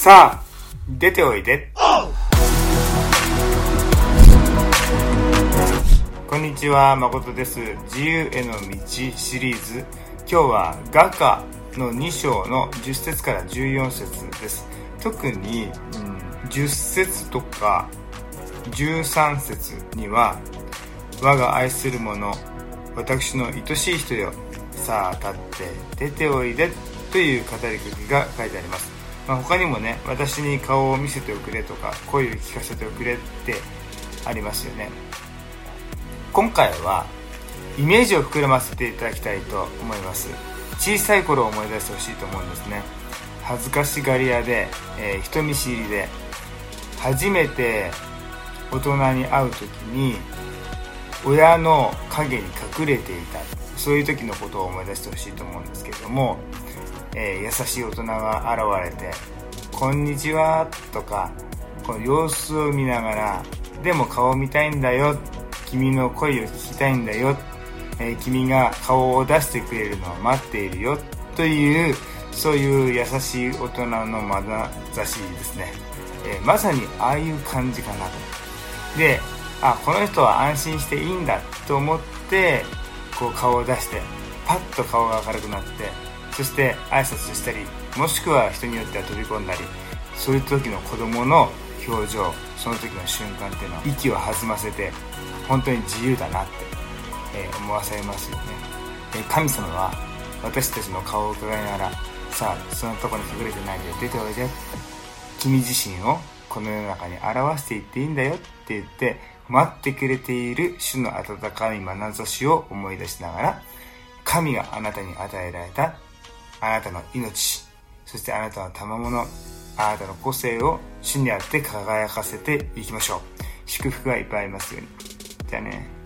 さあ、出ておいで。こんにちは、誠です。自由への道シリーズ。今日は画家の2章の10節から14節です。特に、うん、10節とか13節には、我が愛する者、私の愛しい人よ、さあ立って出ておいでという語りかけが書いてあります。まあ、他にもね、私に顔を見せておくれとか、声を聞かせておくれってありますよね。今回は、イメージを膨らませていただきたいと思います。小さい頃を思い出してほしいと思うんですね。恥ずかしがり屋で、えー、人見知りで、初めて大人に会う時に、親の影に隠れていた。そういう時のことを思い出してほしいと思うんですけれども、えー、優しい大人が現れて「こんにちは」とかこの様子を見ながら「でも顔見たいんだよ」「君の声を聞きたいんだよ」えー、君が顔を出してくれるのを待っているよ」というそういう優しい大人の眼差しですね、えー、まさにああいう感じかなと。であこの人は安心していいんだと思ってこう顔を出してパッと顔が明るくなってそして挨拶したりもしくは人によっては飛び込んだりそういう時の子供の表情その時の瞬間っていうのは息を弾ませて本当に自由だなって、えー、思わされますよね、えー、神様は私たちの顔を伺いながらさあそのとこに隠れてないで出ておいで君自身をこの世の中に表していっていいんだよ。って言って待ってくれている主の温かい眼差しを思い出しながら神があなたに与えられたあなたの命、そしてあなたの賜物、あなたの個性を主にあって輝かせていきましょう。祝福がいっぱいありますように。じゃあね。